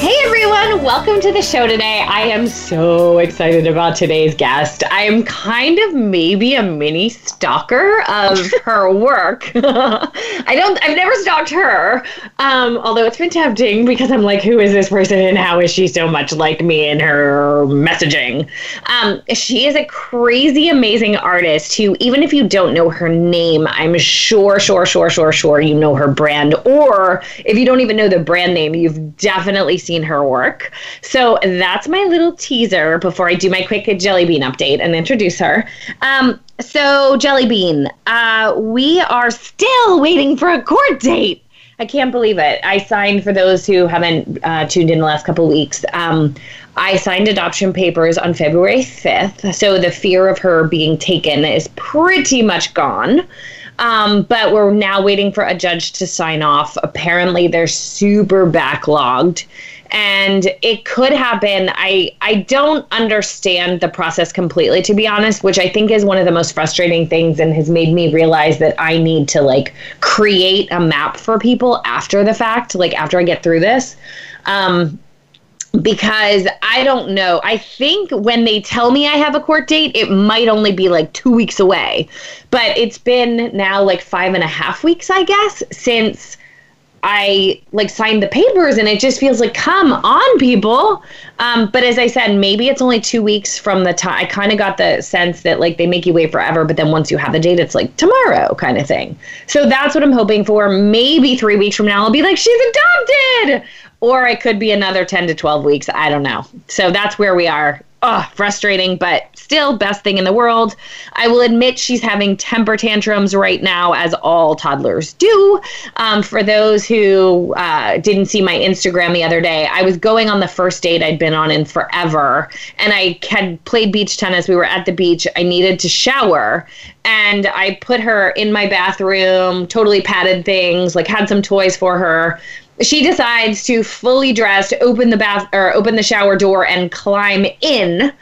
Hey everyone, welcome to the show today. I am so excited about today's guest. I am kind of maybe a mini stalker of her work. I don't I've never stalked her. Um, although it's been tempting because I'm like, who is this person and how is she so much like me in her messaging? Um, she is a crazy amazing artist who even if you don't know her name, I'm sure, sure, sure, sure, sure you know her brand. Or if you don't even know the brand name, you've definitely seen seen her work. So that's my little teaser before I do my quick Jelly Bean update and introduce her. Um, so, Jelly Bean, uh, we are still waiting for a court date. I can't believe it. I signed for those who haven't uh, tuned in the last couple weeks. Um, I signed adoption papers on February 5th. So the fear of her being taken is pretty much gone. Um, but we're now waiting for a judge to sign off. Apparently, they're super backlogged and it could happen i i don't understand the process completely to be honest which i think is one of the most frustrating things and has made me realize that i need to like create a map for people after the fact like after i get through this um because I don't know. I think when they tell me I have a court date, it might only be like two weeks away. But it's been now like five and a half weeks, I guess, since I like signed the papers and it just feels like, come on, people. Um, but as I said, maybe it's only two weeks from the time I kind of got the sense that like they make you wait forever, but then once you have the date, it's like tomorrow kind of thing. So that's what I'm hoping for. Maybe three weeks from now, I'll be like, she's adopted. Or it could be another 10 to 12 weeks. I don't know. So that's where we are oh, frustrating, but still best thing in the world. I will admit she's having temper tantrums right now, as all toddlers do. Um, for those who uh, didn't see my Instagram the other day, I was going on the first date I'd been on in forever, and I had played beach tennis. We were at the beach. I needed to shower, and I put her in my bathroom, totally padded things, like had some toys for her she decides to fully dressed open the bath or open the shower door and climb in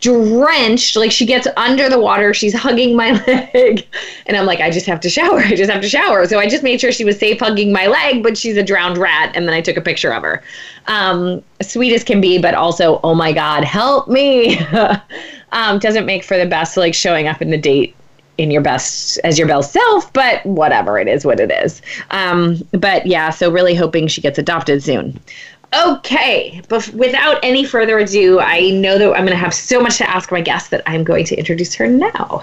drenched. Like she gets under the water. She's hugging my leg. And i'm like i just have to shower. I just have to shower. So i just made sure she was safe hugging my leg but she's a drowned rat. And then i took a picture of her. Um, sweet as can be but also oh my god help me. Um, doesn't make for the best like showing up in the date in your best as your best self, but whatever it is, what it is. Um, but yeah, so really hoping she gets adopted soon. Okay, but without any further ado, I know that I'm going to have so much to ask my guest that I'm going to introduce her now.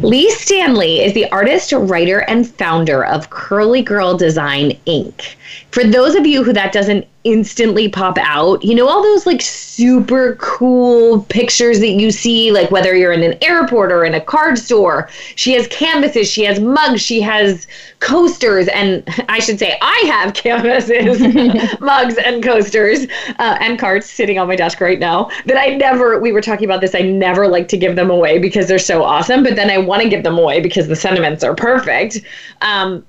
Leigh Standley is the artist, writer, and founder of Curly Girl Design Inc. For those of you who that doesn't instantly pop out. You know, all those like super cool pictures that you see, like whether you're in an airport or in a card store. She has canvases, she has mugs, she has coasters, and I should say, I have canvases, mugs, and coasters uh, and cards sitting on my desk right now that I never, we were talking about this, I never like to give them away because they're so awesome, but then I want to give them away because the sentiments are perfect. Um,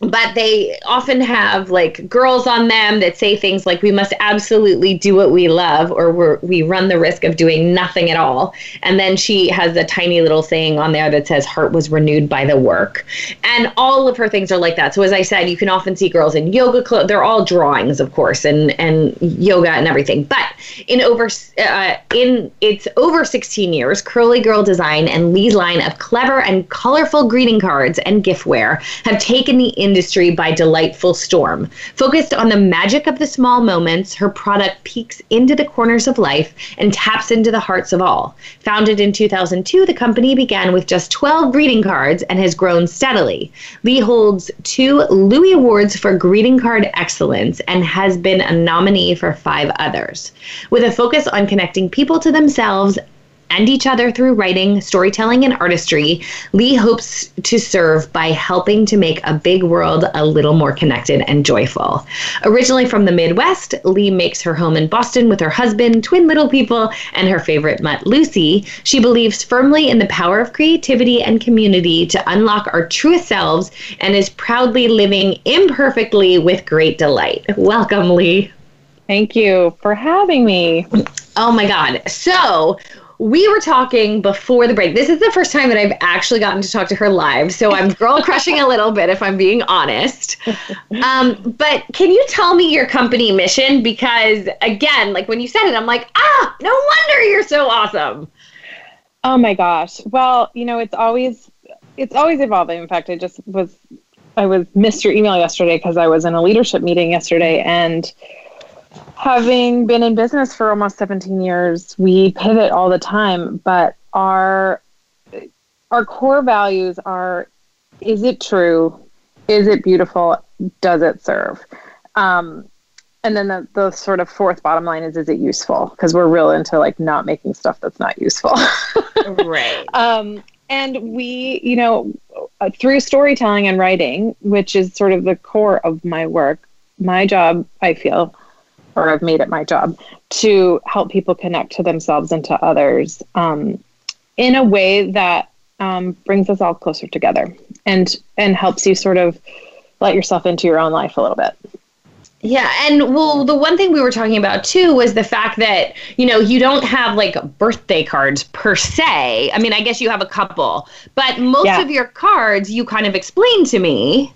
but they often have like girls on them that say things like we must absolutely do what we love or we're, we run the risk of doing nothing at all. And then she has a tiny little saying on there that says heart was renewed by the work. And all of her things are like that. So as i said you can often see girls in yoga clothes they're all drawings of course and and yoga and everything. But in over uh, in it's over 16 years curly girl design and leigh's line of clever and colorful greeting cards and giftware have taken the industry by delightful storm. Focused on the magic of the small moments, her product peeks into the corners of life and taps into the hearts of all. Founded in 2002, the company began with just 12 greeting cards and has grown steadily. Leigh holds two Louie Awards for greeting card excellence and has been a nominee for five others. With a focus on connecting people to themselves and each other through writing, storytelling, and artistry, Leigh hopes to serve by helping to make a big world a little more connected and joyful. Originally from the Midwest, Leigh makes her home in Boston with her husband, twin little people, and her favorite mutt, Lucy. She believes firmly in the power of creativity and community to unlock our truest selves and is proudly living imperfectly with great delight. Welcome, Leigh. Thank you for having me. Oh my God. So, we were talking before the break. This is the first time that I've actually gotten to talk to her live, so I'm girl crushing a little bit if I'm being honest. Um, but can you tell me your company mission? Because again, like when you said it, I'm like, ah, no wonder you're so awesome. Oh my gosh. Well, you know, it's always it's always evolving. In fact, I just was I was missed your email yesterday because I was in a leadership meeting yesterday and having been in business for almost 17 years, we pivot all the time, but our our core values are is it true? Is it beautiful? Does it serve? Um, and then the, the sort of fourth bottom line is is it useful? Because we're real into like not making stuff that's not useful. right. Um, and we, you know, through storytelling and writing, which is sort of the core of my work, my job, I feel, or I've made it my job to help people connect to themselves and to others um, in a way that um, brings us all closer together and and helps you sort of let yourself into your own life a little bit. Yeah, and well, the one thing we were talking about too was the fact that you know you don't have like birthday cards per se. I mean, I guess you have a couple, but most yeah. of your cards you kind of explained to me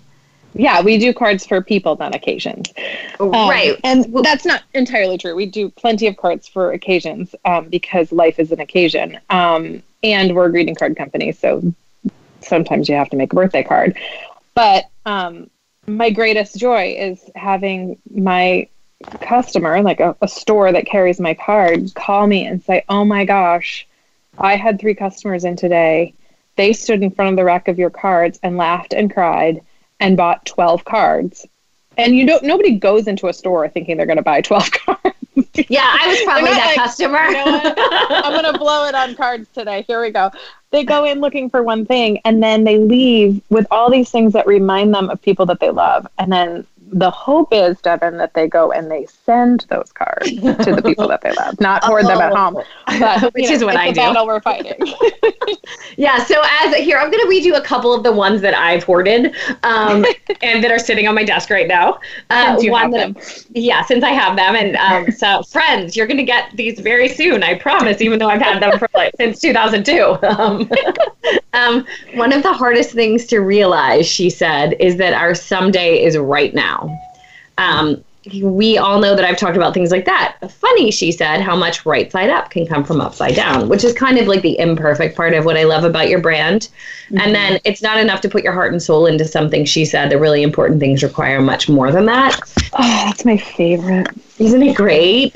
yeah, we do cards for people, not occasions. Um, right. And that's not entirely true. We do plenty of cards for occasions um, because life is an occasion. Um, and we're a greeting card company. So sometimes you have to make a birthday card. But um, my greatest joy is having my customer, like a, a store that carries my card, call me and say, oh my gosh, I had three customers in today. They stood in front of the rack of your cards and laughed and cried and bought 12 cards. And you don't nobody goes into a store thinking they're going to buy 12 cards. yeah, I was probably that like, customer. You know I'm going to blow it on cards today. Here we go. They go in looking for one thing and then they leave with all these things that remind them of people that they love. And then the hope is, Devin, that they go and they send those cards to the people that they love, not hoard oh, them at home. But, which know, is what I do. Battle we're fighting. yeah. So as here, I'm going to read you a couple of the ones that I've hoarded um, and that are sitting on my desk right now. Uh, one that, them. yeah, since I have them, and um, so friends, you're going to get these very soon. I promise. Even though I've had them for like since 2002. Um, um, one of the hardest things to realize, she said, is that our someday is right now. Um, we all know that I've talked about things like that. Funny, she said, how much right side up can come from upside down, which is kind of like the imperfect part of what I love about your brand. Mm-hmm. And then it's not enough to put your heart and soul into something. She said the really important things require much more than that. Oh, that's my favorite. Isn't it great?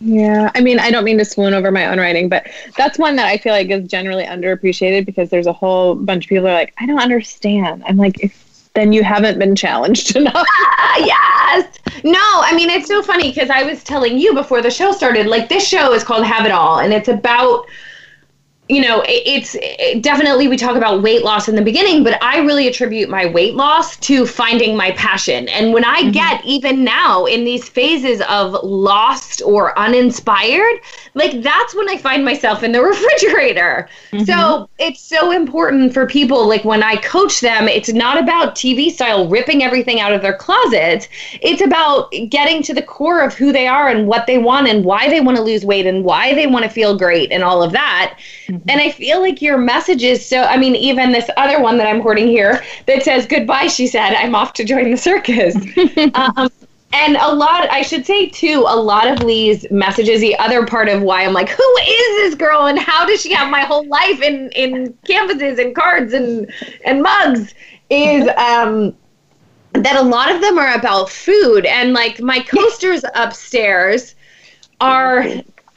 Yeah, I mean, I don't mean to swoon over my own writing, but that's one that I feel like is generally underappreciated because there's a whole bunch of people are like, I don't understand. I'm like, if then you haven't been challenged enough. yes. No, I mean, it's so funny because I was telling you before the show started, like, this show is called Have It All, and it's about you know, it's it definitely we talk about weight loss in the beginning, but I really attribute my weight loss to finding my passion. And when I mm-hmm. get even now in these phases of lost or uninspired, like that's when I find myself in the refrigerator. Mm-hmm. So it's so important for people. Like when I coach them, it's not about TV style ripping everything out of their closets. It's about getting to the core of who they are and what they want and why they want to lose weight and why they want to feel great and all of that. Mm-hmm. Mm-hmm. And I feel like your message is so, I mean, even this other one that I'm hoarding here that says, Goodbye, she said, I'm off to join the circus. um, and a lot, I should say too, a lot of Leigh's messages, the other part of why I'm like, who is this girl and how does she have my whole life in, in canvases and cards and, and mugs is, um, that a lot of them are about food and like my coasters upstairs are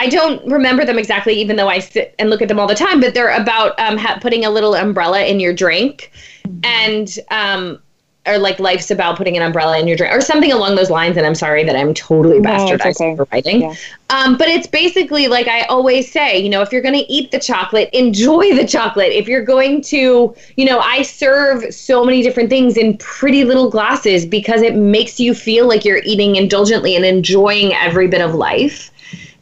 I don't remember them exactly, even though I sit and look at them all the time. But they're about um, ha- putting a little umbrella in your drink, mm-hmm. and um, or like life's about putting an umbrella in your drink or something along those lines and i'm sorry that i'm totally No, it's bastardizing okay. for writing Yeah. um, but it's basically like i always say you know if you're going to eat the chocolate enjoy the chocolate if you're going to you know i serve so many different things in pretty little glasses because it makes you feel like you're eating indulgently and enjoying every bit of life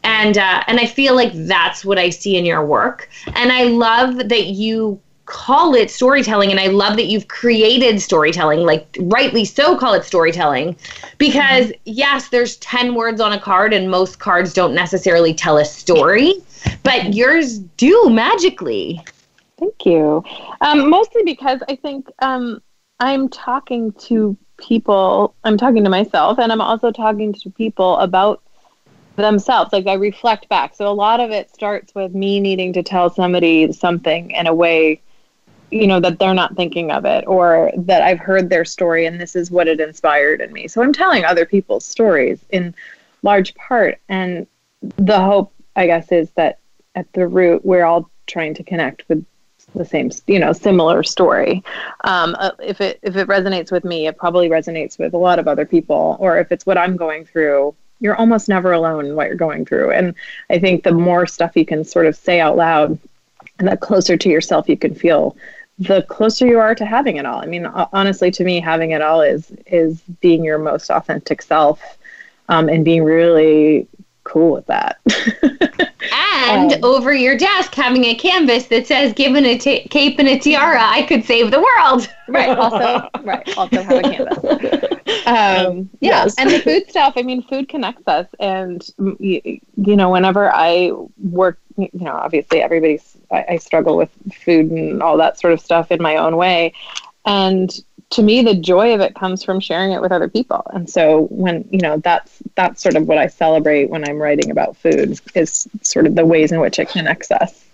and uh, and I feel like that's what I see in your work. And I love that you call it storytelling, and I love that you've created storytelling, like rightly so, call it storytelling, because yes, there's ten words on a card, and most cards don't necessarily tell a story, but yours do magically. Thank you. Um, mostly because I think um, I'm talking to people, I'm talking to myself, and I'm also talking to people about themselves. Like I reflect back. So a lot of it starts with me needing to tell somebody something in a way, you know, that they're not thinking of it or that I've heard their story and this is what it inspired in me. So I'm telling other people's stories in large part. And the hope, I guess, is that at the root, we're all trying to connect with the same, you know, similar story. Um, uh, if it if it resonates with me, it probably resonates with a lot of other people. Or if it's what I'm going through, you're almost never alone in what you're going through. And I think the more stuff you can sort of say out loud, and the closer to yourself you can feel, the closer you are to having it all. I mean, honestly, to me, having it all is is being your most authentic self, um, and being really cool with that. And Um, over your desk, having a canvas that says, "Given a cape and a tiara, I could save the world." right. Also, right. Also have a canvas. Um, yeah, Yes. and the food stuff. I mean, food connects us, and you, you know, whenever I work, you know, obviously everybody's. I, I struggle with food and all that sort of stuff in my own way, and to me, the joy of it comes from sharing it with other people. And so, when you know, that's that's sort of what I celebrate when I'm writing about food is sort of the ways in which it connects us.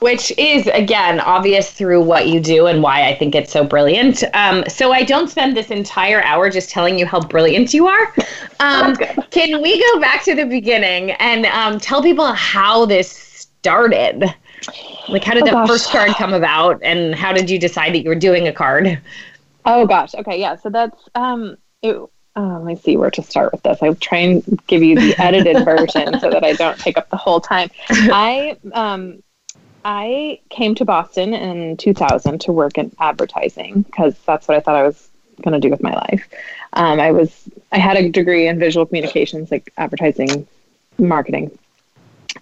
which is again obvious through what you do and why I think it's so brilliant. Um, so I don't spend this entire hour just telling you how brilliant you are. Um, can we go back to the beginning and um, tell people how this started? Like, how did Oh, that gosh. first card come about, and how did you decide that you were doing a card? Oh gosh. Okay. Yeah. So that's um. It, oh, let me see where to start with this. I'll try and give you the edited version so that I don't take up the whole time. I um. I came to Boston in 2000 to work in advertising because that's what I thought I was going to do with my life. Um, I was I had a degree in visual communications, like advertising, marketing,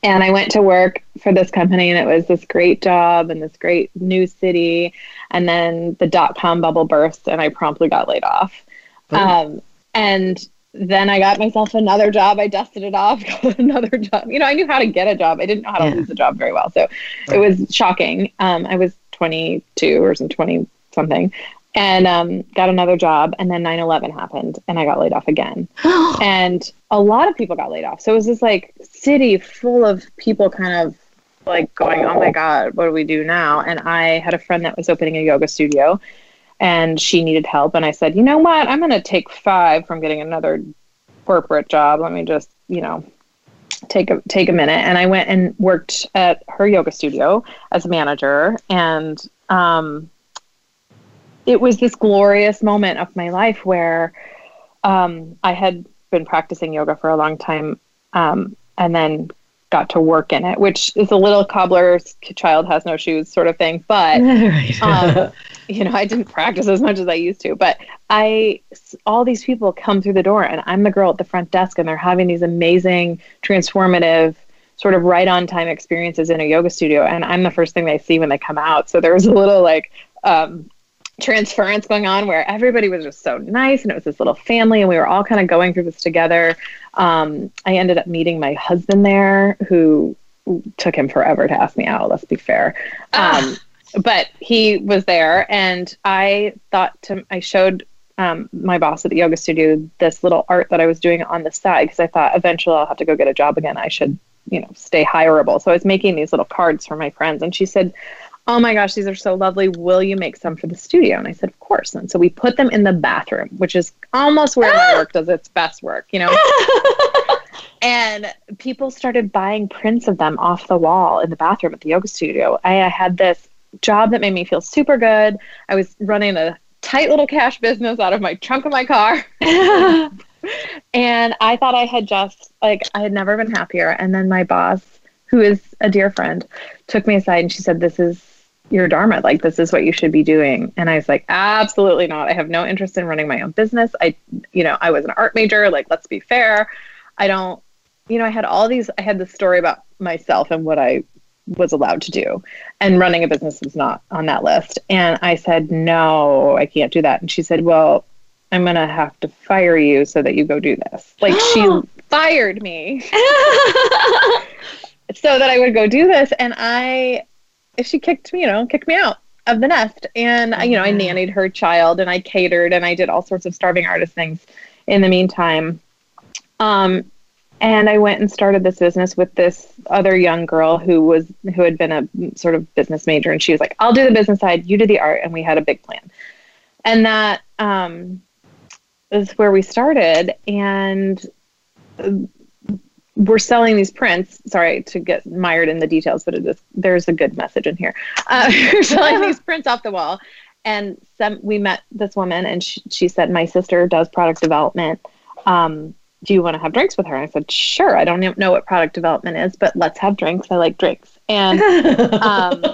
and I went to work for this company, and it was this great job and this great new city. And then the dot com bubble burst, and I promptly got laid off. Um, and then I got myself another job. I dusted it off, got another job. You know, I knew how to get a job. I didn't know how to Yeah. lose a job very well. So it was shocking. Um, I was 22 or some 20 something and um, got another job. And then 9 11 happened and I got laid off again. and a lot of people got laid off. So it was this like city full of people kind of like going, oh my God, what do we do now? And I had a friend that was opening a yoga studio and she needed help. And I said, you know what? I'm going to take five from getting another corporate job. Let me just, you know, take a take a minute. And I went and worked at her yoga studio as a manager. And um, it was this glorious moment of my life where um, I had been practicing yoga for a long time, um, and then got to work in it, which is a little cobbler's child has no shoes sort of thing. But um, you know, I didn't practice as much as I used to, but I, all these people come through the door and I'm the girl at the front desk and they're having these amazing, transformative, sort of right on time experiences in a yoga studio. And I'm the first thing they see when they come out. So there was a little like, um, transference going on where everybody was just so nice and it was this little family and we were all kind of going through this together. Um, I ended up meeting my husband there who took him forever to ask me out. Let's be fair. Um, but he was there and I thought to, I showed um, my boss at the yoga studio this little art that I was doing on the side because I thought eventually I'll have to go get a job again. I should, you know, stay hireable. So I was making these little cards for my friends and she said, Oh my gosh, these are so lovely. Will you make some for the studio? And I said, Of course. And so we put them in the bathroom, which is almost where my work does its best work, you know? and people started buying prints of them off the wall in the bathroom at the yoga studio. I, I had this job that made me feel super good. I was running a tight little cash business out of my trunk of my car. and I thought I had just like I had never been happier. And then my boss, who is a dear friend, took me aside and she said, "This is your dharma. Like this is what you should be doing." And I was like, "Absolutely not. I have no interest in running my own business. I, you know, I was an art major. Like let's be fair. I don't, you know, I had all these. I had this story about myself and what I was allowed to do. And running a business was not on that list. And I said, no, I can't do that. And she said, well, I'm going to have to fire you so that you go do this. Like she fired me so that I would go do this. And I, she kicked me, you know, kicked me out of the nest. And, you know, I nannied her child and I catered and I did all sorts of starving artist things in the meantime. Um, and I went and started this business with this other young girl who was who had been a sort of business major, and she was like, "I'll do the business side, you do the art," and we had a big plan, and that um, is where we started, and we're selling these prints. Sorry to get mired in the details, but it is, there's a good message in here. Uh, we're selling these prints off the wall, and some, we met this woman, and she, she said, "My sister does product development." Um, do you want to have drinks with her? I said, sure. I don't know what product development is, but let's have drinks. I like drinks. And um,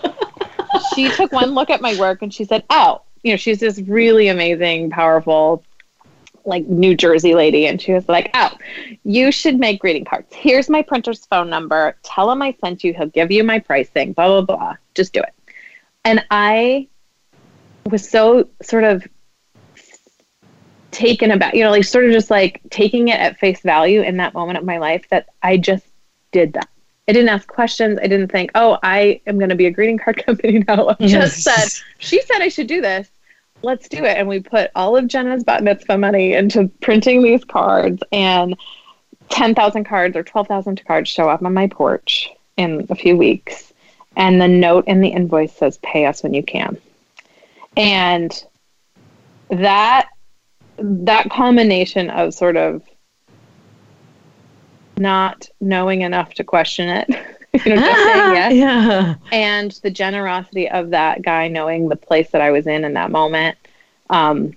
she took one look at my work and she said, oh, you know, she's this really amazing, powerful, like New Jersey lady. And she was like, oh, you should make greeting cards. Here's my printer's phone number. Tell him I sent you. He'll give you my pricing, blah, blah, blah. Just do it. And I was so sort of taken aback, you know, like sort of just like taking it at face value in that moment of my life that I just did that. I didn't ask questions. I didn't think, oh, I am going to be a greeting card company now. I just said, she said I should do this. Let's do it. And we put all of Jenna's bat mitzvah money into printing these cards, and 10,000 cards or 12,000 cards show up on my porch in a few weeks. And the note in the invoice says, pay us when you can. And that that combination of sort of not knowing enough to question it, you know, just saying yes, yeah. and the generosity of that guy knowing the place that I was in in that moment, um,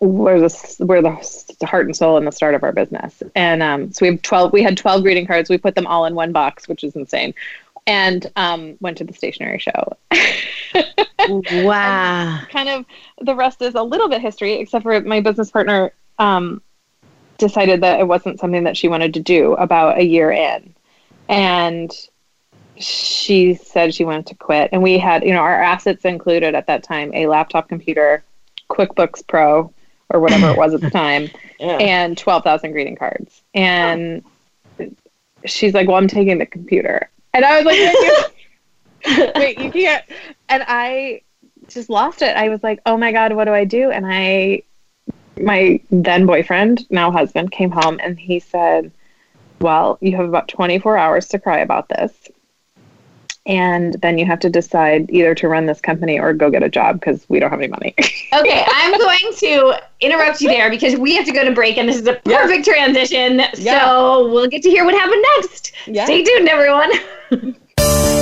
were the were the heart and soul and the start of our business. And um, so we have twelve. We had twelve greeting cards. We put them all in one box, which is insane. And um, went to the stationery show. wow. kind of the rest is a little bit history, except for my business partner um, decided that it wasn't something that she wanted to do about a year in. And she said she wanted to quit. And we had, you know, our assets included at that time a laptop computer, QuickBooks Pro, or whatever it was at the time, yeah. and 12,000 greeting cards. And she's like, Well, I'm taking the computer. And I was like, wait, you can't. And I just lost it. I was like, oh my God, what do I do? And I, my then boyfriend, now husband, came home and he said, well, you have about 24 hours to cry about this. And then you have to decide either to run this company or go get a job because we don't have any money. okay, I'm going to interrupt you there because we have to go to break and this is a perfect yeah. transition. Yeah. So we'll get to hear what happened next. Yeah. Stay tuned, everyone.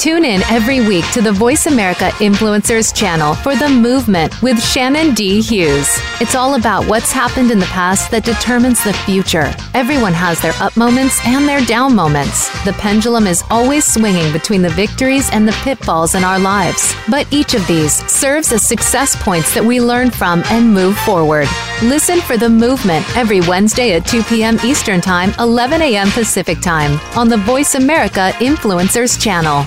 Tune in every week to the Voice America Influencers channel for The Movement with Shannon D. Hughes. It's all about what's happened in the past that determines the future. Everyone has their up moments and their down moments. The pendulum is always swinging between the victories and the pitfalls in our lives. But each of these serves as success points that we learn from and move forward. Listen for The Movement every Wednesday at 2 p.m. Eastern Time, 11 a.m. Pacific Time on the Voice America Influencers channel.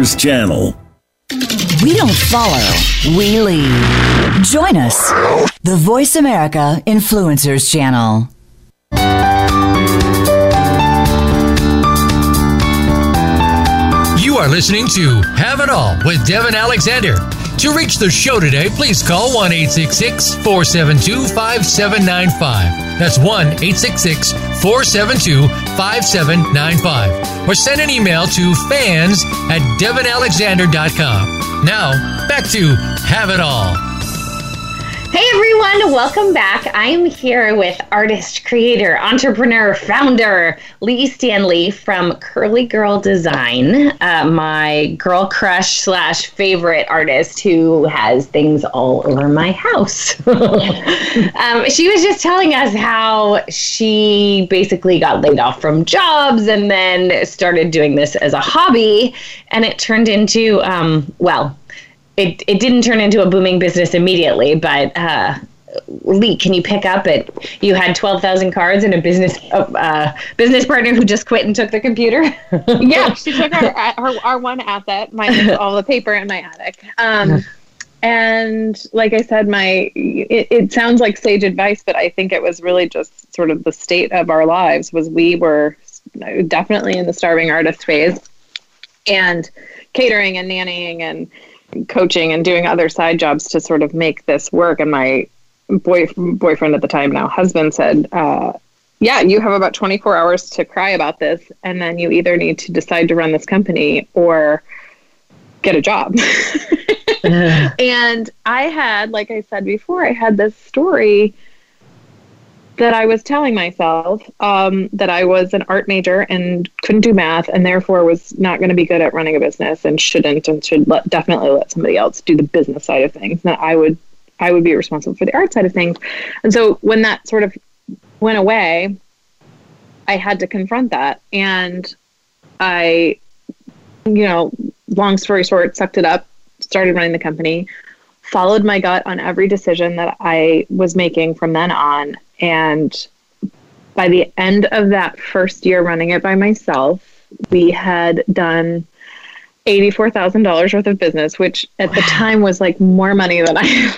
Influencers channel. We don't follow, we lead. Join us, the Voice America Influencers channel. You are listening to Have It All with Devin Alexander. To reach the show today, please call 1 472 5795. That's 1 472 5795. Or send an email to fans at devinalexander.com. Now, back to Have It All. Hey everyone, welcome back. I'm here with artist, creator, entrepreneur, founder Leigh Standley from Curly Girl Design, uh, my girl crush slash favorite artist who has things all over my house. um, she was just telling us how she basically got laid off from jobs and then started doing this as a hobby, and it turned into, um, well, it, it didn't turn into a booming business immediately, but uh, Leigh, can you pick up it? You had twelve thousand cards and a business uh, business partner who just quit and took the computer. yeah, she took our, our, our one asset, my all the paper in my attic. Um, and like I said, my it, it sounds like sage advice, but I think it was really just sort of the state of our lives. Was we were definitely in the starving artist phase, and catering and nannying and coaching and doing other side jobs to sort of make this work. And my boy boyfriend at the time, now husband, said, uh, "Yeah, you have about 24 hours to cry about this, and then you either need to decide to run this company or get a job." and I had, like I said before, I had this story that I was telling myself um, that I was an art major and couldn't do math, and therefore was not going to be good at running a business and shouldn't and should let, definitely let somebody else do the business side of things. That I would I would be responsible for the art side of things. And so when that sort of went away, I had to confront that, and I, you know, long story short, sucked it up, started running the company followed my gut on every decision that I was making from then on. And by the end of that first year running it by myself, we had done $84,000 worth of business, which at wow. the time was like more money than I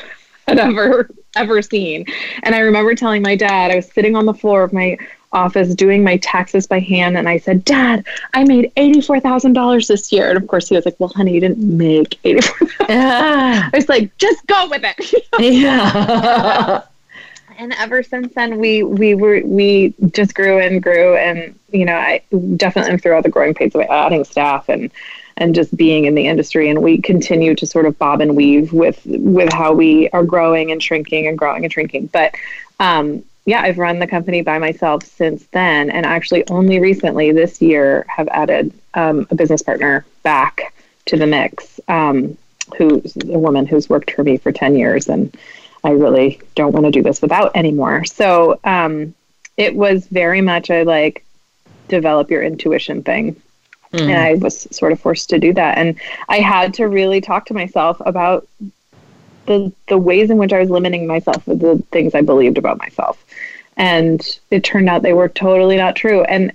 had ever ever seen. And I remember telling my dad, I was sitting on the floor of my office doing my taxes by hand and I said, "Dad, I made $84,000 this year." And of course he was like, "Well, honey, you didn't make 84." I was like, "Just go with it." yeah. And ever since then we we were we just grew and grew and you know I definitely through all the growing pains of adding staff and and just being in the industry. And we continue to sort of bob and weave with with how we are growing and shrinking and growing and shrinking. But um yeah, I've run the company by myself since then, and actually only recently this year have added um, a business partner back to the mix, um, who's a woman who's worked for me for ten years, and I really don't want to do this without anymore. So um, it was very much a like develop your intuition thing. Mm. And I was sort of forced to do that. And I had to really talk to myself about the the ways in which I was limiting myself with the things I believed about myself. And it turned out they were totally not true. And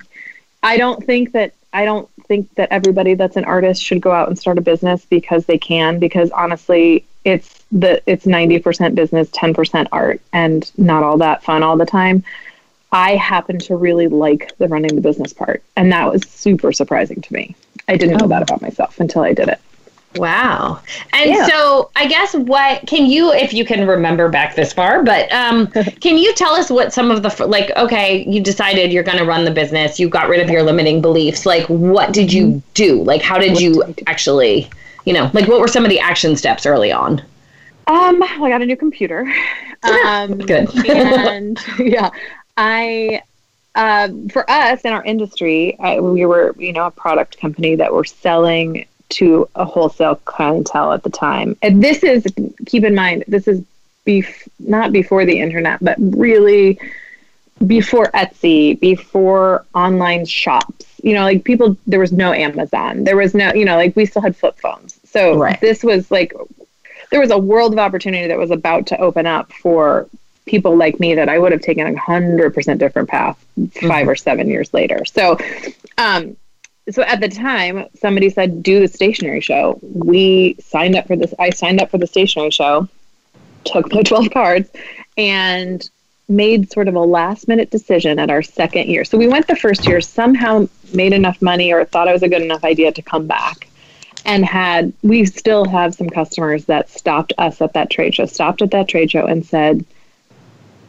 I don't think that I don't think that everybody that's an artist should go out and start a business because they can because honestly it's the it's 90% business 10% art and not all that fun all the time i happen to really like the running the business part and that was super surprising to me i didn't know that about myself until i did it Wow. And yeah. so I guess what can you, if you can remember back this far, but um, can you tell us what some of the, like, okay, you decided you're going to run the business, you got rid of your limiting beliefs. Like, what did you mm-hmm. do? Like, how did you actually, you know, like, what were some of the action steps early on? Um, well, I got a new computer. Um, Good. and yeah, I, uh, for us in our industry, I, we were, you know, a product company that were selling to a wholesale clientele at the time. And this is, keep in mind, this is bef- not before the internet, but really before Etsy, before online shops. You know, like people, there was no Amazon. There was no, you know, like we still had flip phones. So Right. this was like, there was a world of opportunity that was about to open up for people like me that I would have taken a hundred percent different path 5 or seven years later. So, um, so at the time, somebody said, "Do the stationery show." We signed up for this. I signed up for the stationery show, took my twelve cards, and made sort of a last minute decision at our second year. So we went the first year, somehow made enough money or thought it was a good enough idea to come back. And had we still have some customers that stopped us at that trade show, stopped at that trade show and said,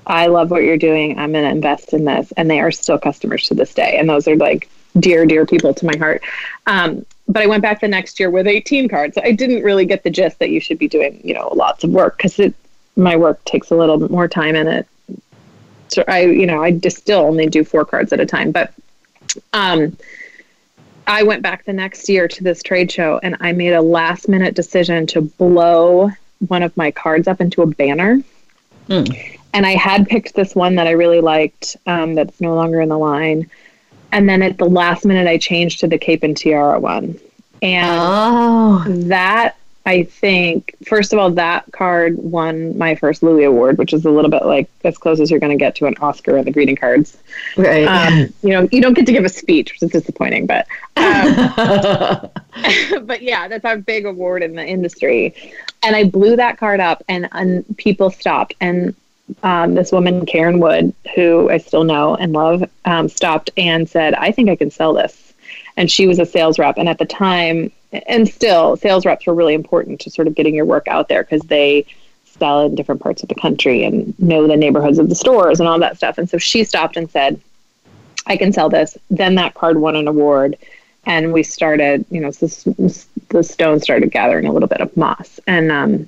I love what you're doing. I'm going to invest in this. And they are still customers to this day. And those are like dear, dear people to my heart. Um, but I went back the next year with 18 cards. I didn't really get the gist that you should be doing, you know, lots of work because it my work takes a little more time in it. So I, you know, I just still only do four cards at a time. But um, I went back the next year to this trade show and I made a last minute decision to blow one of my cards up into a banner. And I had picked this one that I really liked um, that's no longer in the line. And then at the last minute, I changed to the Cape and Tiara one. And Oh, that, I think, first of all, that card won my first Louie Award, which is a little bit like as close as you're going to get to an Oscar in the greeting cards. right. Um, you know, you don't get to give a speech, which is disappointing, but um, but yeah, that's our big award in the industry. And I blew that card up, and, and people stopped. And um, this woman, Karen Wood, who I still know and love, um, stopped and said, I think I can sell this. And she was a sales rep. And at the time, and still, sales reps were really important to sort of getting your work out there because they sell in different parts of the country and know the neighborhoods of the stores and all that stuff. And so she stopped and said, I can sell this. Then that card won an award, and we started, you know, the stone started gathering a little bit of moss. And um,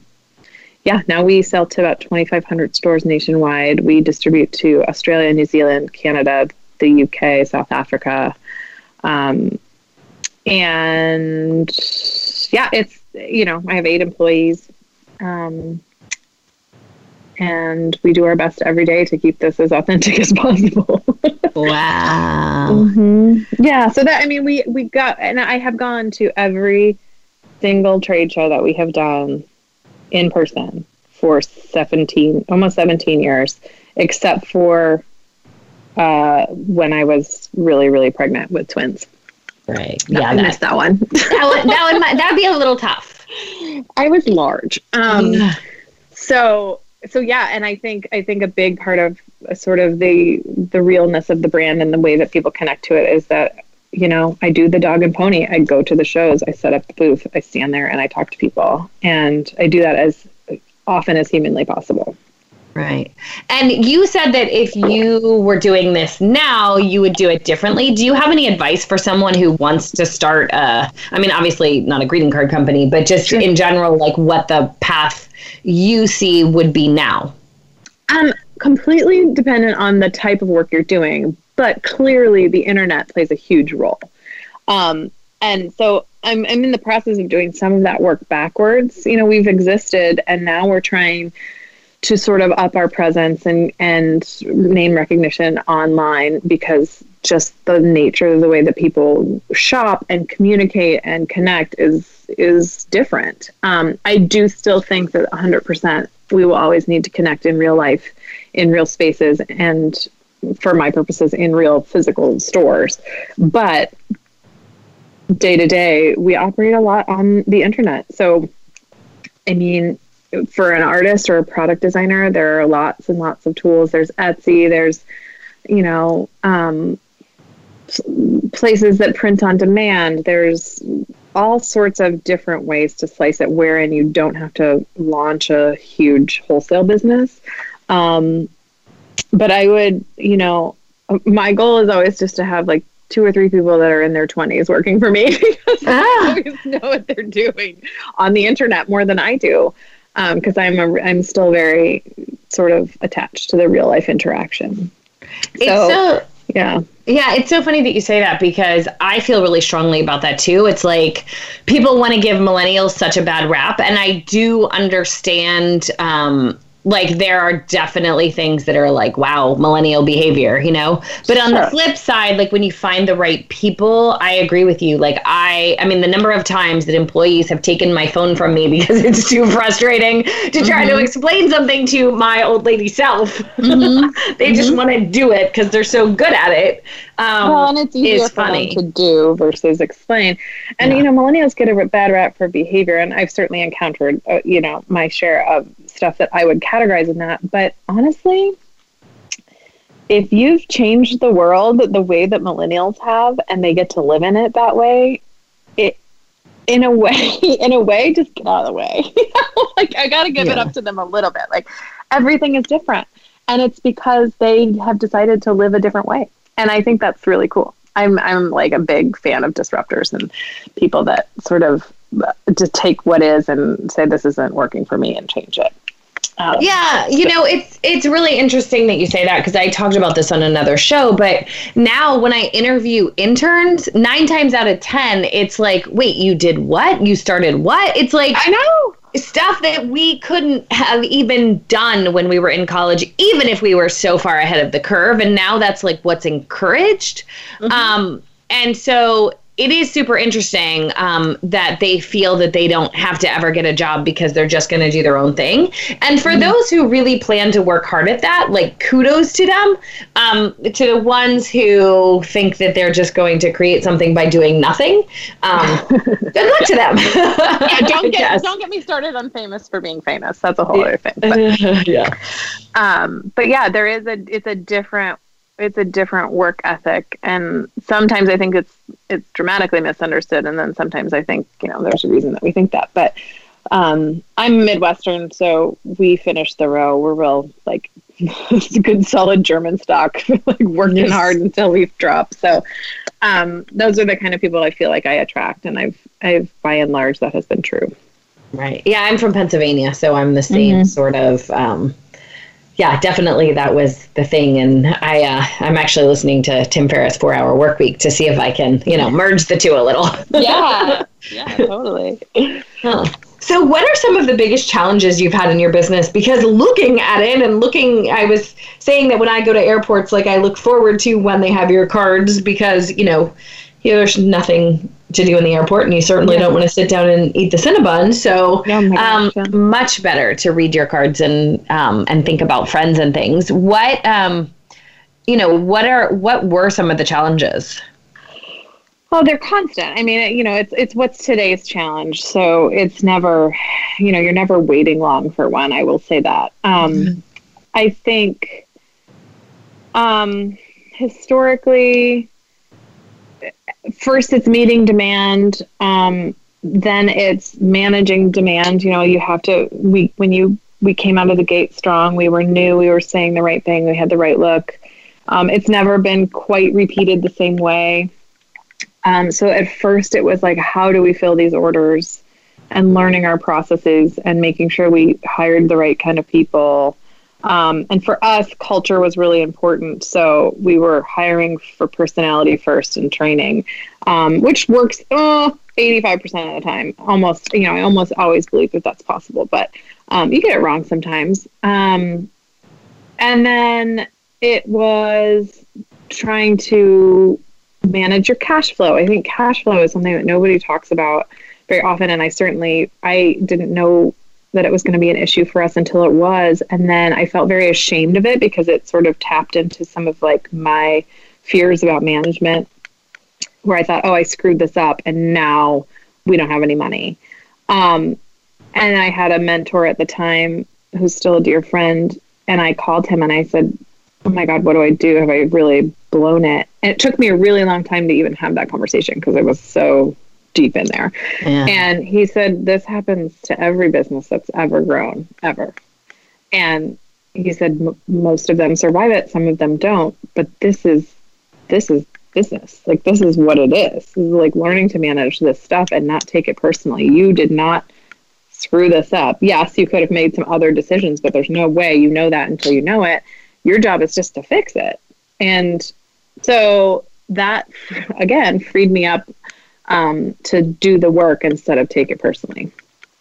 yeah, now we sell to about 2,500 stores nationwide. We distribute to Australia, New Zealand, Canada, the UK, South Africa. Um, and yeah, it's, you know, I have eight employees. Um, and we do our best every day to keep this as authentic as possible. wow. Mm-hmm. Yeah. So that I mean, we we got, and I have gone to every single trade show that we have done in person for seventeen, almost seventeen years, except for uh, when I was really, really pregnant with twins. Right. Yeah. I That, missed that one. that would that would mi- that'd be a little tough. I was large. Um, Yeah. so so yeah and i think i think a big part of uh, sort of the the realness of the brand and the way that people connect to it is that you know i do the dog and pony i go to the shows i set up the booth i stand there and i talk to people and i do that as often as humanly possible Right. And you said that if you were doing this now, you would do it differently. Do you have any advice for someone who wants to start a, I mean, obviously not a greeting card company, but just in general, like what the path you see would be now? um completely dependent on the type of work you're doing but clearly the internet plays a huge role um and so I'm, I'm in the process of doing some of that work backwards you know we've existed and now we're trying to sort of up our presence and and name recognition online because just the nature of the way that people shop and communicate and connect is is different. Um, I do still think that 100% we will always need to connect in real life, in real spaces, and for my purposes, in real physical stores. But day to day, we operate a lot on the internet. So, I mean, for an artist or a product designer, there are lots and lots of tools. There's Etsy, there's, you know, um, places that print on demand. There's all sorts of different ways to slice it wherein you don't have to launch a huge wholesale business. Um, but I would, you know, my goal is always just to have like two or three people that are in their 20s working for me because Ah. they always know what they're doing on the internet more than I do. Because I'm a, I'm still very sort of attached to the real life interaction. It's so yeah. Yeah, it's so funny that you say that because I feel really strongly about that too. It's like people want to give millennials such a bad rap, and I do understand. Um, like there are definitely things that are like wow millennial behavior you know but on sure. the flip side like when you find the right people i agree with you like i i mean the number of times that employees have taken my phone from me because it's too frustrating to try mm-hmm. to explain something to my old lady self mm-hmm. they mm-hmm. just want to do it because they're so good at it um, well, and it's easier for funny. them to do versus explain. And yeah. you know, millennials get a bad rap for behavior, and I've certainly encountered, uh, you know, my share of stuff that I would categorize in that. But honestly, if you've changed the world the way that millennials have, and they get to live in it that way, it in a way, in a way, just get out of the way. like I got to give yeah. it up to them a little bit. Like everything is different, and it's because they have decided to live a different way and I think that's really cool. I'm I'm like a big fan of disruptors and people that sort of just take what is and say this isn't working for me and change it. Um, yeah, you know, it's it's really interesting that you say that because I talked about this on another show. But now, when I interview interns, nine times out of ten, it's like, wait, you did what? You started what? It's like I know stuff that we couldn't have even done when we were in college, even if we were so far ahead of the curve. And now that's like what's encouraged. Mm-hmm. Um, and so it is super interesting um, that they feel that they don't have to ever get a job because they're just going to do their own thing. And for mm-hmm. those who really plan to work hard at that, like kudos to them. Um, to the ones who think that they're just going to create something by doing nothing, um, good luck to them. yeah, don't get don't get me started on famous for being famous. That's a whole other thing. But, yeah. Um, but yeah, there is a it's a different it's a different work ethic and sometimes i think it's it's dramatically misunderstood and then sometimes i think you know there's a reason that we think that but um, i'm midwestern so we finish the row we're real like good solid german stock like working yes. hard until we drop so um, those are the kind of people i feel like i attract and i've i've by and large that has been true right yeah i'm from pennsylvania so i'm the same mm-hmm. sort of um, yeah, definitely that was the thing. And I, uh, I'm actually listening to Tim Ferriss Four Hour Work Week to see if I can, you know, merge the two a little. yeah, yeah, totally. Huh. So, what are some of the biggest challenges you've had in your business? Because looking at it and looking, I was saying that when I go to airports, like I look forward to when they have your cards because, you know, you know, there's nothing to do in the airport, and you certainly yeah. don't want to sit down and eat the Cinnabon. So, oh um, much better to read your cards and um, and think about friends and things. What um, you know, what are what were some of the challenges? Well, they're constant. I mean, you know, it's it's what's today's challenge. So it's never, you know, you're never waiting long for one. I will say that. Um, mm-hmm. I think um, historically first it's meeting demand um, then it's managing demand. You know you have to we when you we came out of the gate strong we were new we were saying the right thing we had the right look. Um, it's never been quite repeated the same way. Um, so at first it was like how do we fill these orders and learning our processes and making sure we hired the right kind of people um, and for us, culture was really important. So we were hiring for personality first and training, um, which works uh, 85% of the time. Almost, you know, I almost always believe that that's possible, but um, you get it wrong sometimes. Um, and then it was trying to manage your cash flow. I think cash flow is something that nobody talks about very often. And I certainly, I didn't know that it was going to be an issue for us until it was and then i felt very ashamed of it because it sort of tapped into some of like my fears about management where i thought oh i screwed this up and now we don't have any money. Um, and i had a mentor at the time who's still a dear friend and i called him and i said oh my god what do i do? Have i really blown it? And it took me a really long time to even have that conversation because i was so deep in there. Yeah. And he said, This happens to every business that's ever grown, ever. And he said, Most of them survive it, some of them don't. But this is, this is business. Like, this is what it is. This is like learning to manage this stuff and not take it personally. You did not screw this up. Yes, you could have made some other decisions, but there's no way you know that until you know it. Your job is just to fix it. And so that again freed me up um, to do the work instead of take it personally.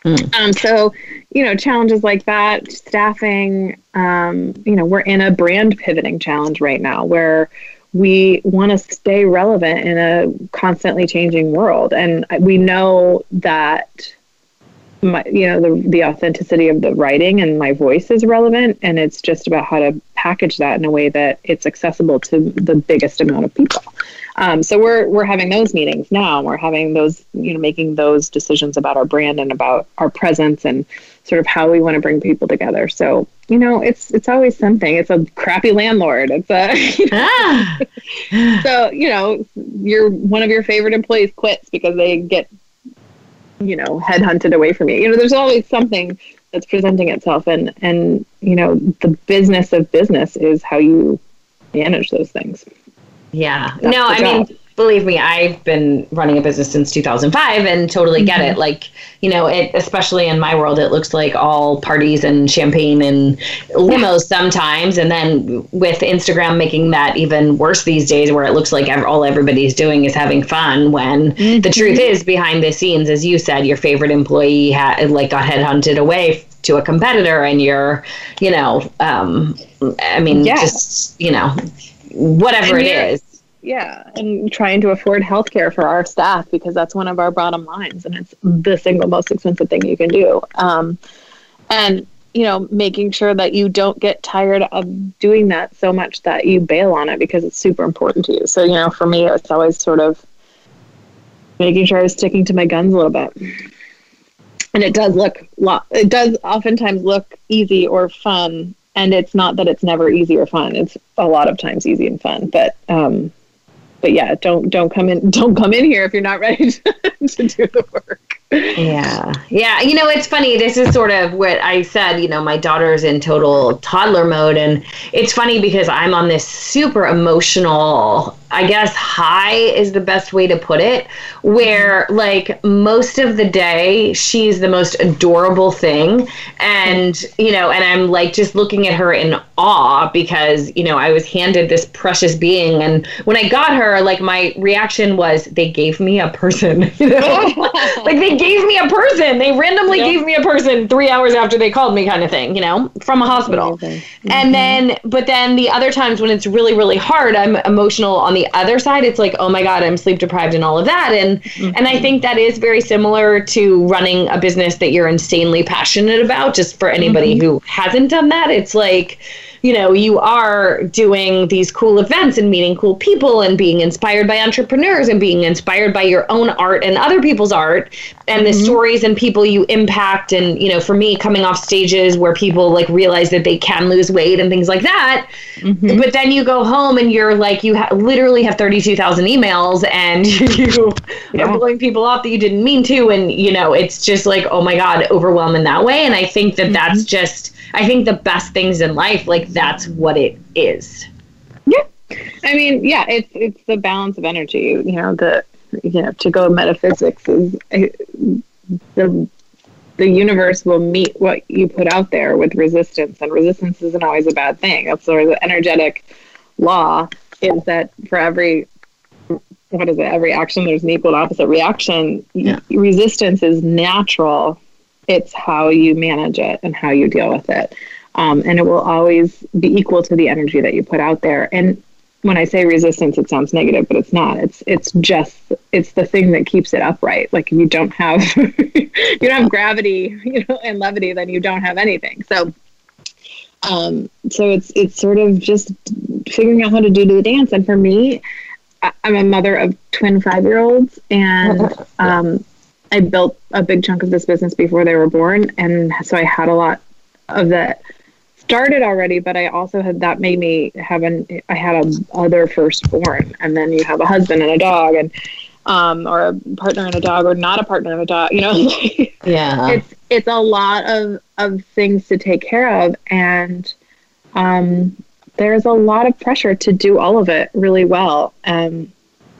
Mm. Um, so, you know, challenges like that, staffing, um, you know, we're in a brand pivoting challenge right now where we want to stay relevant in a constantly changing world. And we know that my, you know the the authenticity of the writing and my voice is relevant and it's just about how to package that in a way that it's accessible to the biggest amount of people. Um, so we're we're having those meetings now. We're having those you know making those decisions about our brand and about our presence and sort of how we want to bring people together. So you know it's it's always something. It's a crappy landlord. It's a you know, ah. so you know your one of your favorite employees quits because they get you know, headhunted away from you. You know, there's always something that's presenting itself and and you know, the business of business is how you manage those things. Yeah. That's no, I job. mean believe me, I've been running a business since 2005 and totally get mm-hmm. it. Like, you know, it, especially in my world, it looks like all parties and champagne and limos sometimes. And then with Instagram making that even worse these days, where it looks like all everybody's doing is having fun when mm-hmm. the truth is behind the scenes, as you said, your favorite employee had like got headhunted away to a competitor and you're, you know, um, I mean, just, you know, whatever it is yeah and trying to afford healthcare for our staff because that's one of our bottom lines and it's the single most expensive thing you can do. Um, and you know making sure that you don't get tired of doing that so much that you bail on it because it's super important to you. So you know for me it's always sort of making sure i was sticking to my guns a little bit. And it does look it does oftentimes look easy or fun and it's not that it's never easy or fun. It's a lot of times easy and fun but um, but yeah, don't don't come in don't come in here if you're not ready to, to do the work. Yeah. Yeah. You know, it's funny. This is sort of what I said. You know, my daughter's in total toddler mode. And it's funny because I'm on this super emotional, I guess, high is the best way to put it, where like most of the day, she's the most adorable thing. And, you know, and I'm like just looking at her in awe because, you know, I was handed this precious being. And when I got her, like my reaction was they gave me a person, you know, like they gave me a person. They randomly yep. gave me a person three hours after they called me, kind of thing, you know, from a hospital. Mm-hmm. And then, but then the other times when it's really, really hard, I'm emotional on the other side. It's like, oh my God, I'm sleep deprived and all of that. And, mm-hmm. and I think that is very similar to running a business that you're insanely passionate about. Just for anybody mm-hmm. who hasn't done that, it's like, you know, you are doing these cool events and meeting cool people and being inspired by entrepreneurs and being inspired by your own art and other people's art and the mm-hmm. stories and people you impact. And, you know, for me, coming off stages where people like realize that they can lose weight and things like that. Mm-hmm. But then you go home and you're like, you ha- literally have 32,000 emails and you yeah. are blowing people off that you didn't mean to. And, you know, it's just like, oh my God, overwhelm in that way. And I think that mm-hmm. that's just, I think the best things in life, like that's what it is. Yeah. I mean, yeah, it's it's the balance of energy. You know, the you know to go metaphysics is uh, the the universe will meet what you put out there with resistance, and resistance isn't always a bad thing. That's sort of the energetic law is that for every what is it? Every action there's an equal and opposite reaction. Yeah. Resistance is natural it's how you manage it and how you deal with it. Um, and it will always be equal to the energy that you put out there. And when I say resistance, it sounds negative, but it's not. It's it's just it's the thing that keeps it upright. Like if you don't have you don't have gravity, you know, and levity, then you don't have anything. So um, so it's it's sort of just figuring out how to do the dance. And for me, I'm a mother of twin five year olds, and um, I built a big chunk of this business before they were born, and so I had a lot of that started already. But I also had that made me have an I had a other firstborn, and then you have a husband and a dog, and um, or a partner and a dog, or not a partner and a dog. You know, yeah, it's it's a lot of of things to take care of, and um, there's a lot of pressure to do all of it really well. Um,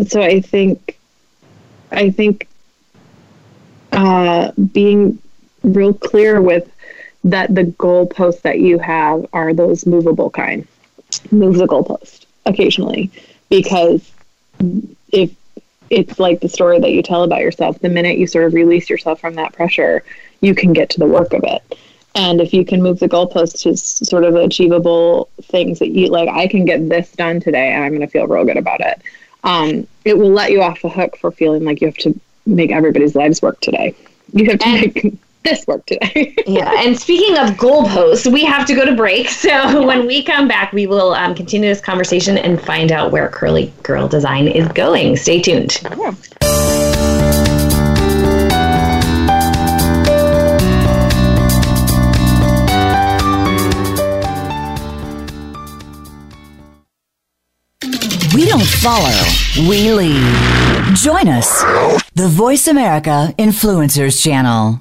so I think I think uh, being real clear with that the goalposts that you have are those movable kind. Move the goalpost occasionally because if it's like the story that you tell about yourself, the minute you sort of release yourself from that pressure, you can get to the work of it. And if you can move the goalpost to sort of achievable things that you like, I can get this done today and I'm going to feel real good about it. Um, it will let you off the hook for feeling like you have to make everybody's lives work today. You have to and, make this work today. yeah. And speaking of goalposts, we have to go to break. So when we come back, we will um, continue this conversation and find out where Curly Girl Design is going. Stay tuned. Yeah. Follow, we lead. Join us, the Voice America Influencers Channel.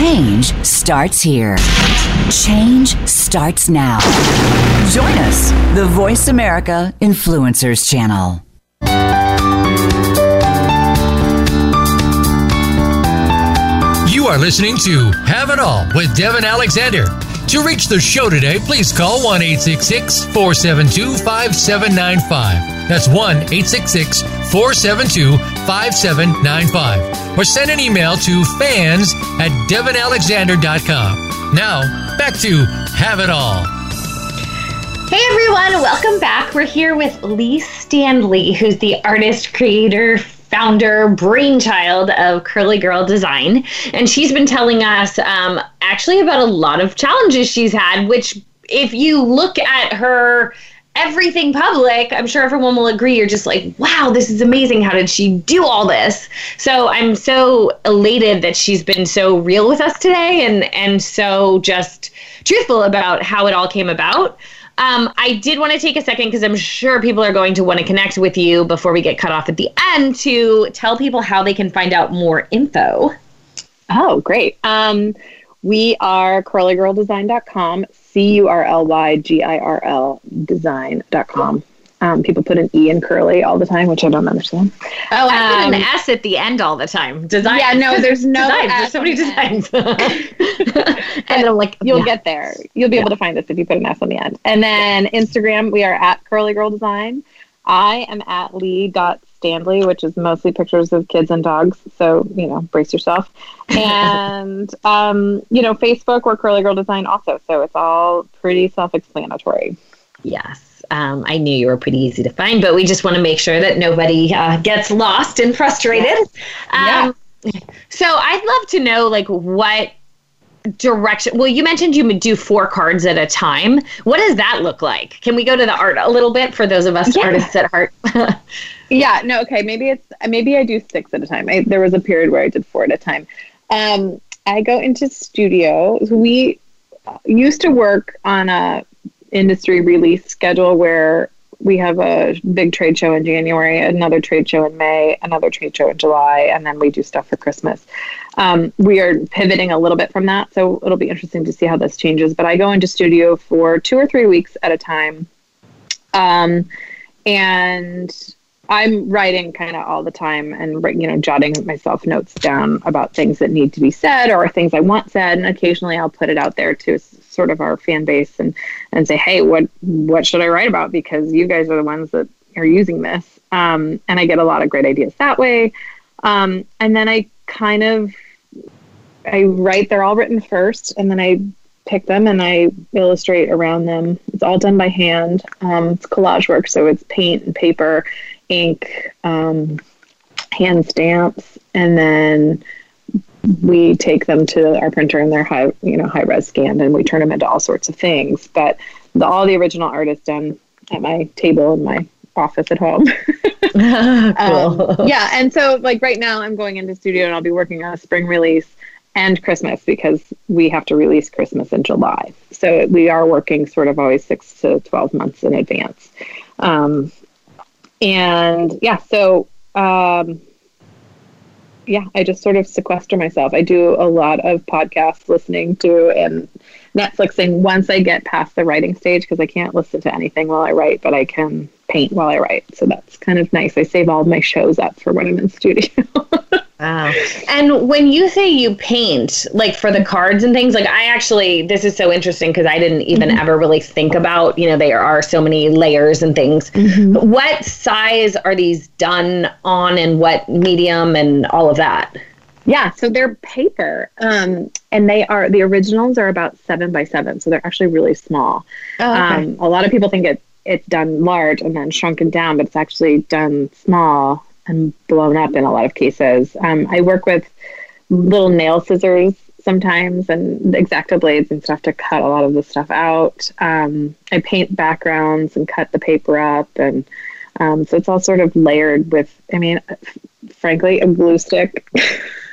Change starts here. Change starts now. Join us, the Voice America Influencers Channel. You are listening to Have It All with Devin Alexander. To reach the show today, please call 1 472 5795. That's 1 472 5795. Or send an email to fans at devinalexander.com. Now, back to Have It All. Hey everyone, welcome back. We're here with Leigh Standley, who's the artist, creator, founder, brainchild of Curly Girl Design. And she's been telling us um, actually about a lot of challenges she's had, which, if you look at her everything public, I'm sure everyone will agree. You're just like, wow, this is amazing. How did she do all this? So I'm so elated that she's been so real with us today and and so just truthful about how it all came about. Um, I did want to take a second because I'm sure people are going to want to connect with you before we get cut off at the end to tell people how they can find out more info. Oh, great. Um, we are curlygirldesign.com, C U R L Y G I R L design.com. Um, people put an E in curly all the time, which I don't understand. Oh, I um, put an S at the end all the time. Design. Yeah, no, there's no designs. There's so many designs. and I'm like, you'll yeah. get there. You'll be yeah. able to find us if you put an S on the end. And then Instagram, we are at Curly Girl Design. I am at lee.stanley, which is mostly pictures of kids and dogs. So, you know, brace yourself. And, um, you know, Facebook, we're Curly Girl Design also. So it's all pretty self explanatory. Yes. Um, I knew you were pretty easy to find, but we just want to make sure that nobody uh, gets lost and frustrated. Um, yeah. So I'd love to know, like, what direction. Well you mentioned you do four cards at a time. What does that look like? Can we go to the art a little bit for those of us yeah. artists at heart? Yeah no okay maybe it's maybe i do six at a time. I, there was a period where i did four at a time. Um, i go into studio. We used to work on a industry release schedule where we have a big trade show in January, another trade show in May, another trade show in July, and then we do stuff for Christmas. Um, we are pivoting a little bit from that, so it'll be interesting to see how this changes. But I go into studio for two or three weeks at a time, um, and I'm writing kind of all the time and you know jotting myself notes down about things that need to be said or things I want said, and occasionally I'll put it out there to sort of our fan base and and say, hey, what what should I write about? Because you guys are the ones that are using this, um, and I get a lot of great ideas that way. Um, and then I kind of I write. They're all written first, and then I pick them and I illustrate around them. It's all done by hand. Um, it's collage work, so it's paint and paper, ink, um, hand stamps, and then we take them to our printer and they're high, you know, high res scanned, and we turn them into all sorts of things. But the, all the original art is done at my table in my office at home. cool. um, yeah, and so like right now, I'm going into studio and I'll be working on a spring release and Christmas because we have to release Christmas in July. So we are working sort of always six to 12 months in advance. Um, and yeah, so um, yeah, I just sort of sequester myself. I do a lot of podcasts listening to and Netflixing once I get past the writing stage because I can't listen to anything while I write, but I can paint while I write. So that's kind of nice. I save all my shows up for when I'm in studio. wow. And when you say you paint, like for the cards and things, like I actually, this is so interesting because I didn't even mm-hmm. ever really think about, you know, there are so many layers and things. Mm-hmm. What size are these done on and what medium and all of that? Yeah, so they're paper, um, and they are the originals are about seven by seven, so they're actually really small. Oh, okay. um, a lot of people think it it's done large and then shrunken down, but it's actually done small and blown up in a lot of cases. Um, I work with little nail scissors sometimes and X-Acto blades and stuff to cut a lot of the stuff out. Um, I paint backgrounds and cut the paper up, and um, so it's all sort of layered with. I mean, frankly, a glue stick.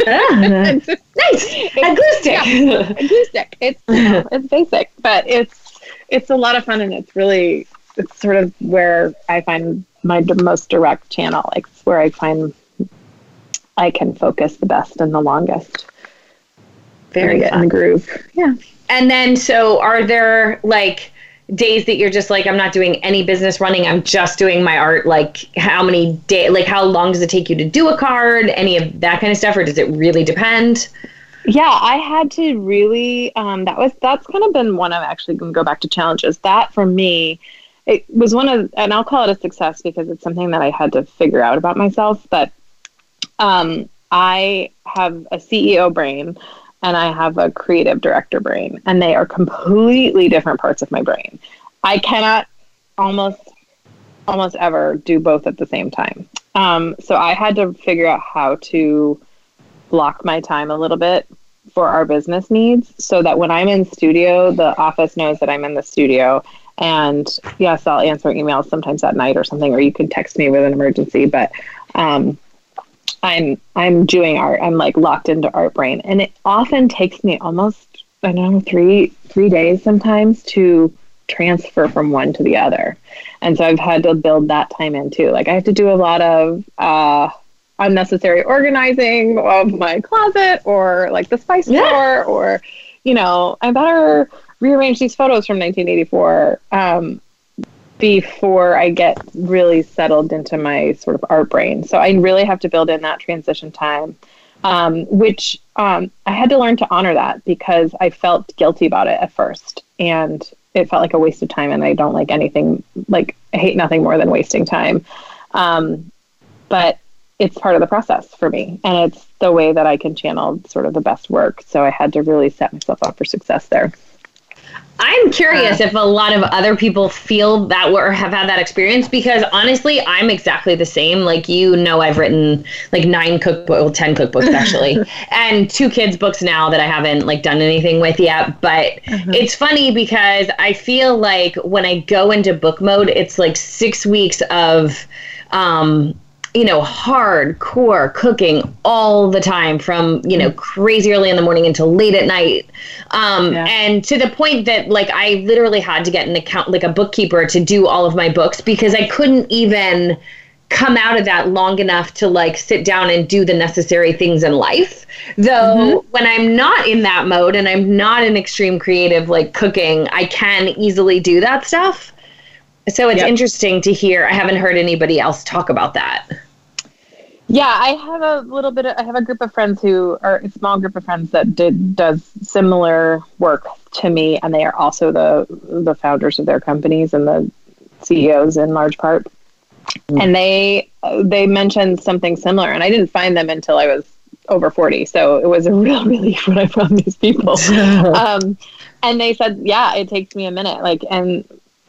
ah, nice, a glue stick. Yeah, a glue stick. It's you know, it's basic, but it's it's a lot of fun and it's really it's sort of where I find my most direct channel. Like where I find I can focus the best and the longest. Very good. In the groove. Yeah. And then, so are there like days that you're just like, I'm not doing any business running. I'm just doing my art. Like, how many day? Like, how long does it take you to do a card? Any of that kind of stuff, or does it really depend? Yeah, I had to really. Um, that was that's kind of been one of actually going to go back to challenges. That for me it was one of, and I'll call it a success because it's something that I had to figure out about myself. But um, I have a CEO brain and I have a creative director brain, and they are completely different parts of my brain. I cannot almost almost ever do both at the same time. Um, so I had to figure out how to block my time a little bit for our business needs so that when I'm in studio, the office knows that I'm in the studio and yes, I'll answer emails sometimes at night or something, or you can text me with an emergency. But um, I'm I'm doing art. I'm like locked into art brain, and it often takes me almost I don't know three three days sometimes to transfer from one to the other. And so I've had to build that time in too. Like I have to do a lot of uh, unnecessary organizing of my closet or like the spice yeah. drawer or you know I better rearrange these photos from 1984 um, before I get really settled into my sort of art brain. So I really have to build in that transition time, um, which um, I had to learn to honor that because I felt guilty about it at first. And it felt like a waste of time. And I don't like anything, like, I hate nothing more than wasting time. Um, but it's part of the process for me. And it's the way that I can channel sort of the best work. So I had to really set myself up for success there. I'm curious uh, if a lot of other people feel that or have had that experience because honestly, I'm exactly the same. Like you know, I've written like nine cookbooks, well, ten cookbooks actually, and two kids' books now that I haven't like done anything with yet. But uh-huh. it's funny because I feel like when I go into book mode, it's like six weeks of um you know, hardcore cooking all the time from, you know, crazy early in the morning until late at night. Um, yeah. And to the point that, like, I literally had to get an account, like a bookkeeper to do all of my books because I couldn't even come out of that long enough to like sit down and do the necessary things in life. Though mm-hmm. when I'm not in that mode and I'm not an extreme creative like cooking, I can easily do that stuff. So it's yep. interesting to hear. I haven't heard anybody else talk about that. Yeah, I have a little bit. Of, I have a group of friends who are a small group of friends that did does similar work to me, and they are also the the founders of their companies and the CEOs in large part. Mm. And they they mentioned something similar, and I didn't find them until I was over forty, so it was a real relief when I found these people. um, and they said, yeah, it takes me a minute. Like, and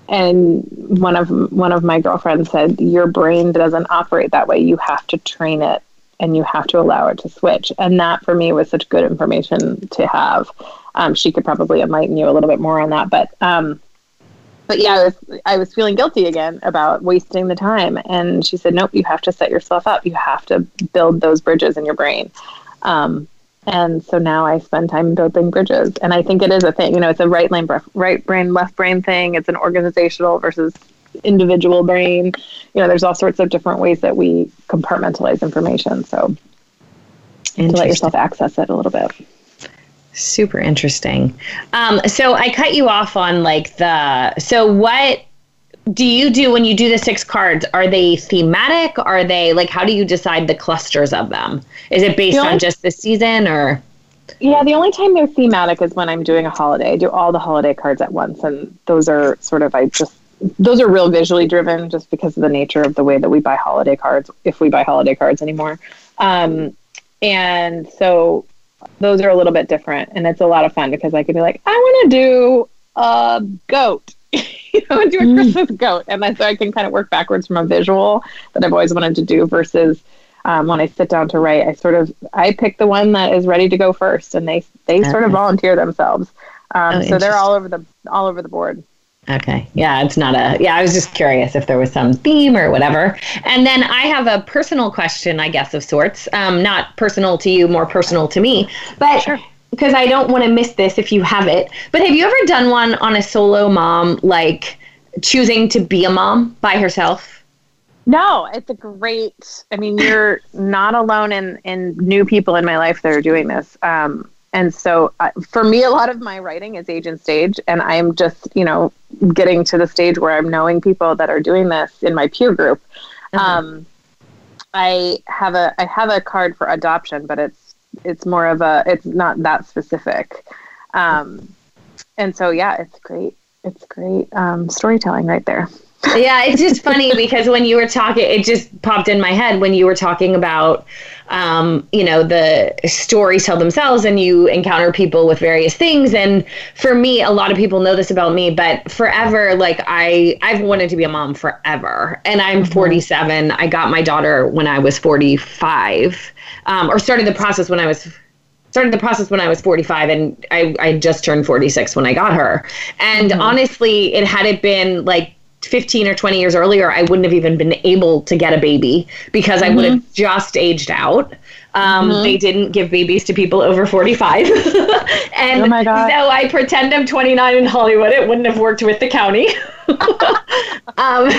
and one of one of my girlfriends said, your brain doesn't operate that way. You have to train it, and you have to allow it to switch. And that for me was such good information to have. Um, she could probably enlighten you a little bit more on that, but um, but yeah, I was I was feeling guilty again about wasting the time, and she said, "Nope, you have to set yourself up. You have to build those bridges in your brain." Um, and so now I spend time building bridges, and I think it is a thing. You know, it's a right brain, right brain, left brain thing. It's an organizational versus individual brain. You know, there's all sorts of different ways that we compartmentalize information. So to let yourself access it a little bit. Super interesting. Um, so I cut you off on like the. So what do you do when you do the six cards? Are they thematic? Are they like how do you decide the clusters of them? Is it based on just the season or? Yeah, the only time they're thematic is when I'm doing a holiday. I do all the holiday cards at once, and those are sort of I just those are real visually driven, just because of the nature of the way that we buy holiday cards, if we buy holiday cards anymore. Um, and so those are a little bit different and it's a lot of fun because I can be like, I want to do a goat. you know, do a mm. Christmas goat. And then so I can kind of work backwards from a visual that I've always wanted to do versus um, when I sit down to write, I sort of I pick the one that is ready to go first and they they okay. sort of volunteer themselves. Um, oh, so they're all over the all over the board. Okay. Yeah, it's not a. Yeah, I was just curious if there was some theme or whatever. And then I have a personal question, I guess, of sorts. Um, not personal to you, more personal to me. But sure. Because I don't want to miss this if you have it. But have you ever done one on a solo mom, like choosing to be a mom by herself? No, it's a great. I mean, you're not alone in in new people in my life that are doing this. Um, and so uh, for me a lot of my writing is age and stage and i'm just you know getting to the stage where i'm knowing people that are doing this in my peer group mm-hmm. um, i have a i have a card for adoption but it's it's more of a it's not that specific. Um, and so yeah it's great. It's great um, storytelling right there yeah, it's just funny because when you were talking, it just popped in my head when you were talking about, um, you know, the stories tell themselves and you encounter people with various things. And for me, a lot of people know this about me, but forever, like I, I've wanted to be a mom forever. And I'm mm-hmm. 47. I got my daughter when I was 45, um, or started the process when I was started the process when I was 45 and I, I just turned 46 when I got her. And mm-hmm. honestly, it had it been like 15 or 20 years earlier, I wouldn't have even been able to get a baby because mm-hmm. I would have mm-hmm. just aged out. Um, mm-hmm. They didn't give babies to people over 45. and oh so I pretend I'm 29 in Hollywood. It wouldn't have worked with the county. um,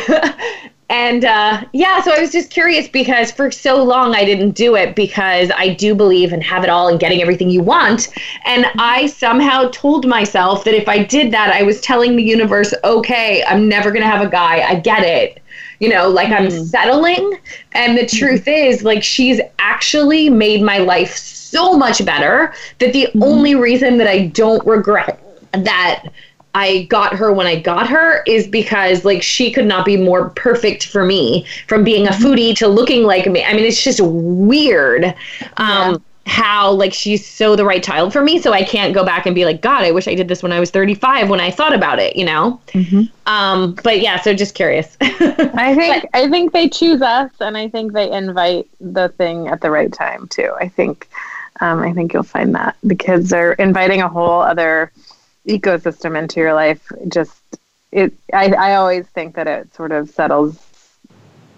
and uh, yeah, so I was just curious because for so long I didn't do it because I do believe in have it all and getting everything you want. And I somehow told myself that if I did that, I was telling the universe, okay, I'm never going to have a guy. I get it. You know, like mm-hmm. I'm settling. And the truth mm-hmm. is, like, she's actually made my life so much better that the mm-hmm. only reason that I don't regret that I got her when I got her is because like she could not be more perfect for me from being a foodie to looking like me. I mean, it's just weird. Um, yeah. How like she's so the right child for me, so I can't go back and be like, God, I wish I did this when I was 35 when I thought about it, you know. Mm-hmm. Um, but yeah, so just curious. I think but, I think they choose us, and I think they invite the thing at the right time too. I think um, I think you'll find that the kids are inviting a whole other ecosystem into your life just it I, I always think that it sort of settles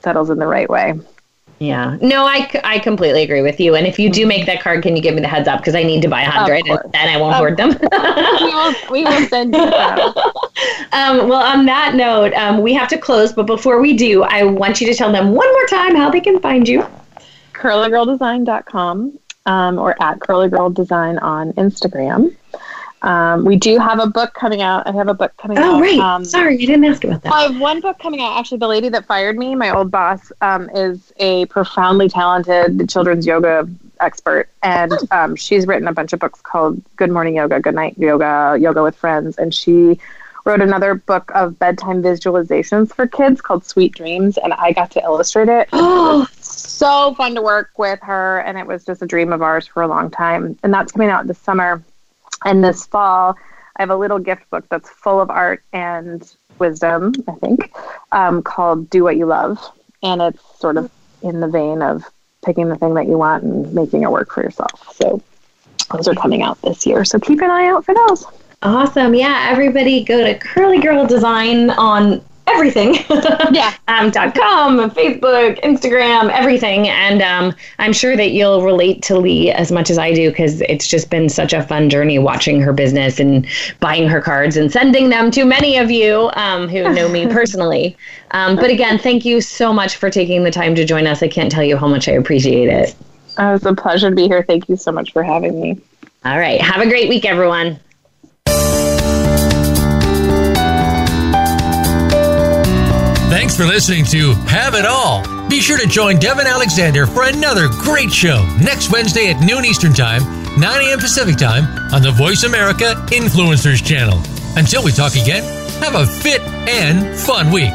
settles in the right way. Yeah. No I, I completely agree with you. And if you do make that card can you give me the heads up? Because i need to buy a hundred and then i won't of hoard them. we will we will send you um, well on that note um, we have to close but before we do i want you to tell them one more time how they can find you. Curlygirldesign.com um, or at curlygirldesign on instagram um, we do have a book coming out. I have a book coming oh, out. Oh, right. Um, Sorry, you didn't ask about that. I have one book coming out. Actually, the lady that fired me, my old boss, um, is a profoundly talented children's yoga expert. And um, she's written a bunch of books called Good Morning Yoga, Good Night Yoga, Yoga with Friends. And she wrote another book of bedtime visualizations for kids called Sweet Dreams. And I got to illustrate it. Oh, so fun to work with her. And it was just a dream of ours for a long time. And that's coming out this summer. And this fall, I have a little gift book that's full of art and wisdom, I think, um, called Do What You Love. And it's sort of in the vein of picking the thing that you want and making it work for yourself. So those are coming out this year. So keep an eye out for those. Awesome. Yeah, everybody go to Curly Girl Design on everything. yeah. um, dot .com, Facebook, Instagram, everything. And um, I'm sure that you'll relate to Leigh as much as I do because it's just been such a fun journey watching her business and buying her cards and sending them to many of you um, who know me personally. Um, but again, thank you so much for taking the time to join us. I can't tell you how much I appreciate it. Uh, it was a pleasure to be here. Thank you so much for having me. All right. Have a great week, everyone. Thanks for listening to Have It All. Be sure to join Devin Alexander for another great show next Wednesday at noon Eastern Time, 9 a.m. Pacific Time on the Voice America Influencers channel. Until we talk again, have a fit and fun week.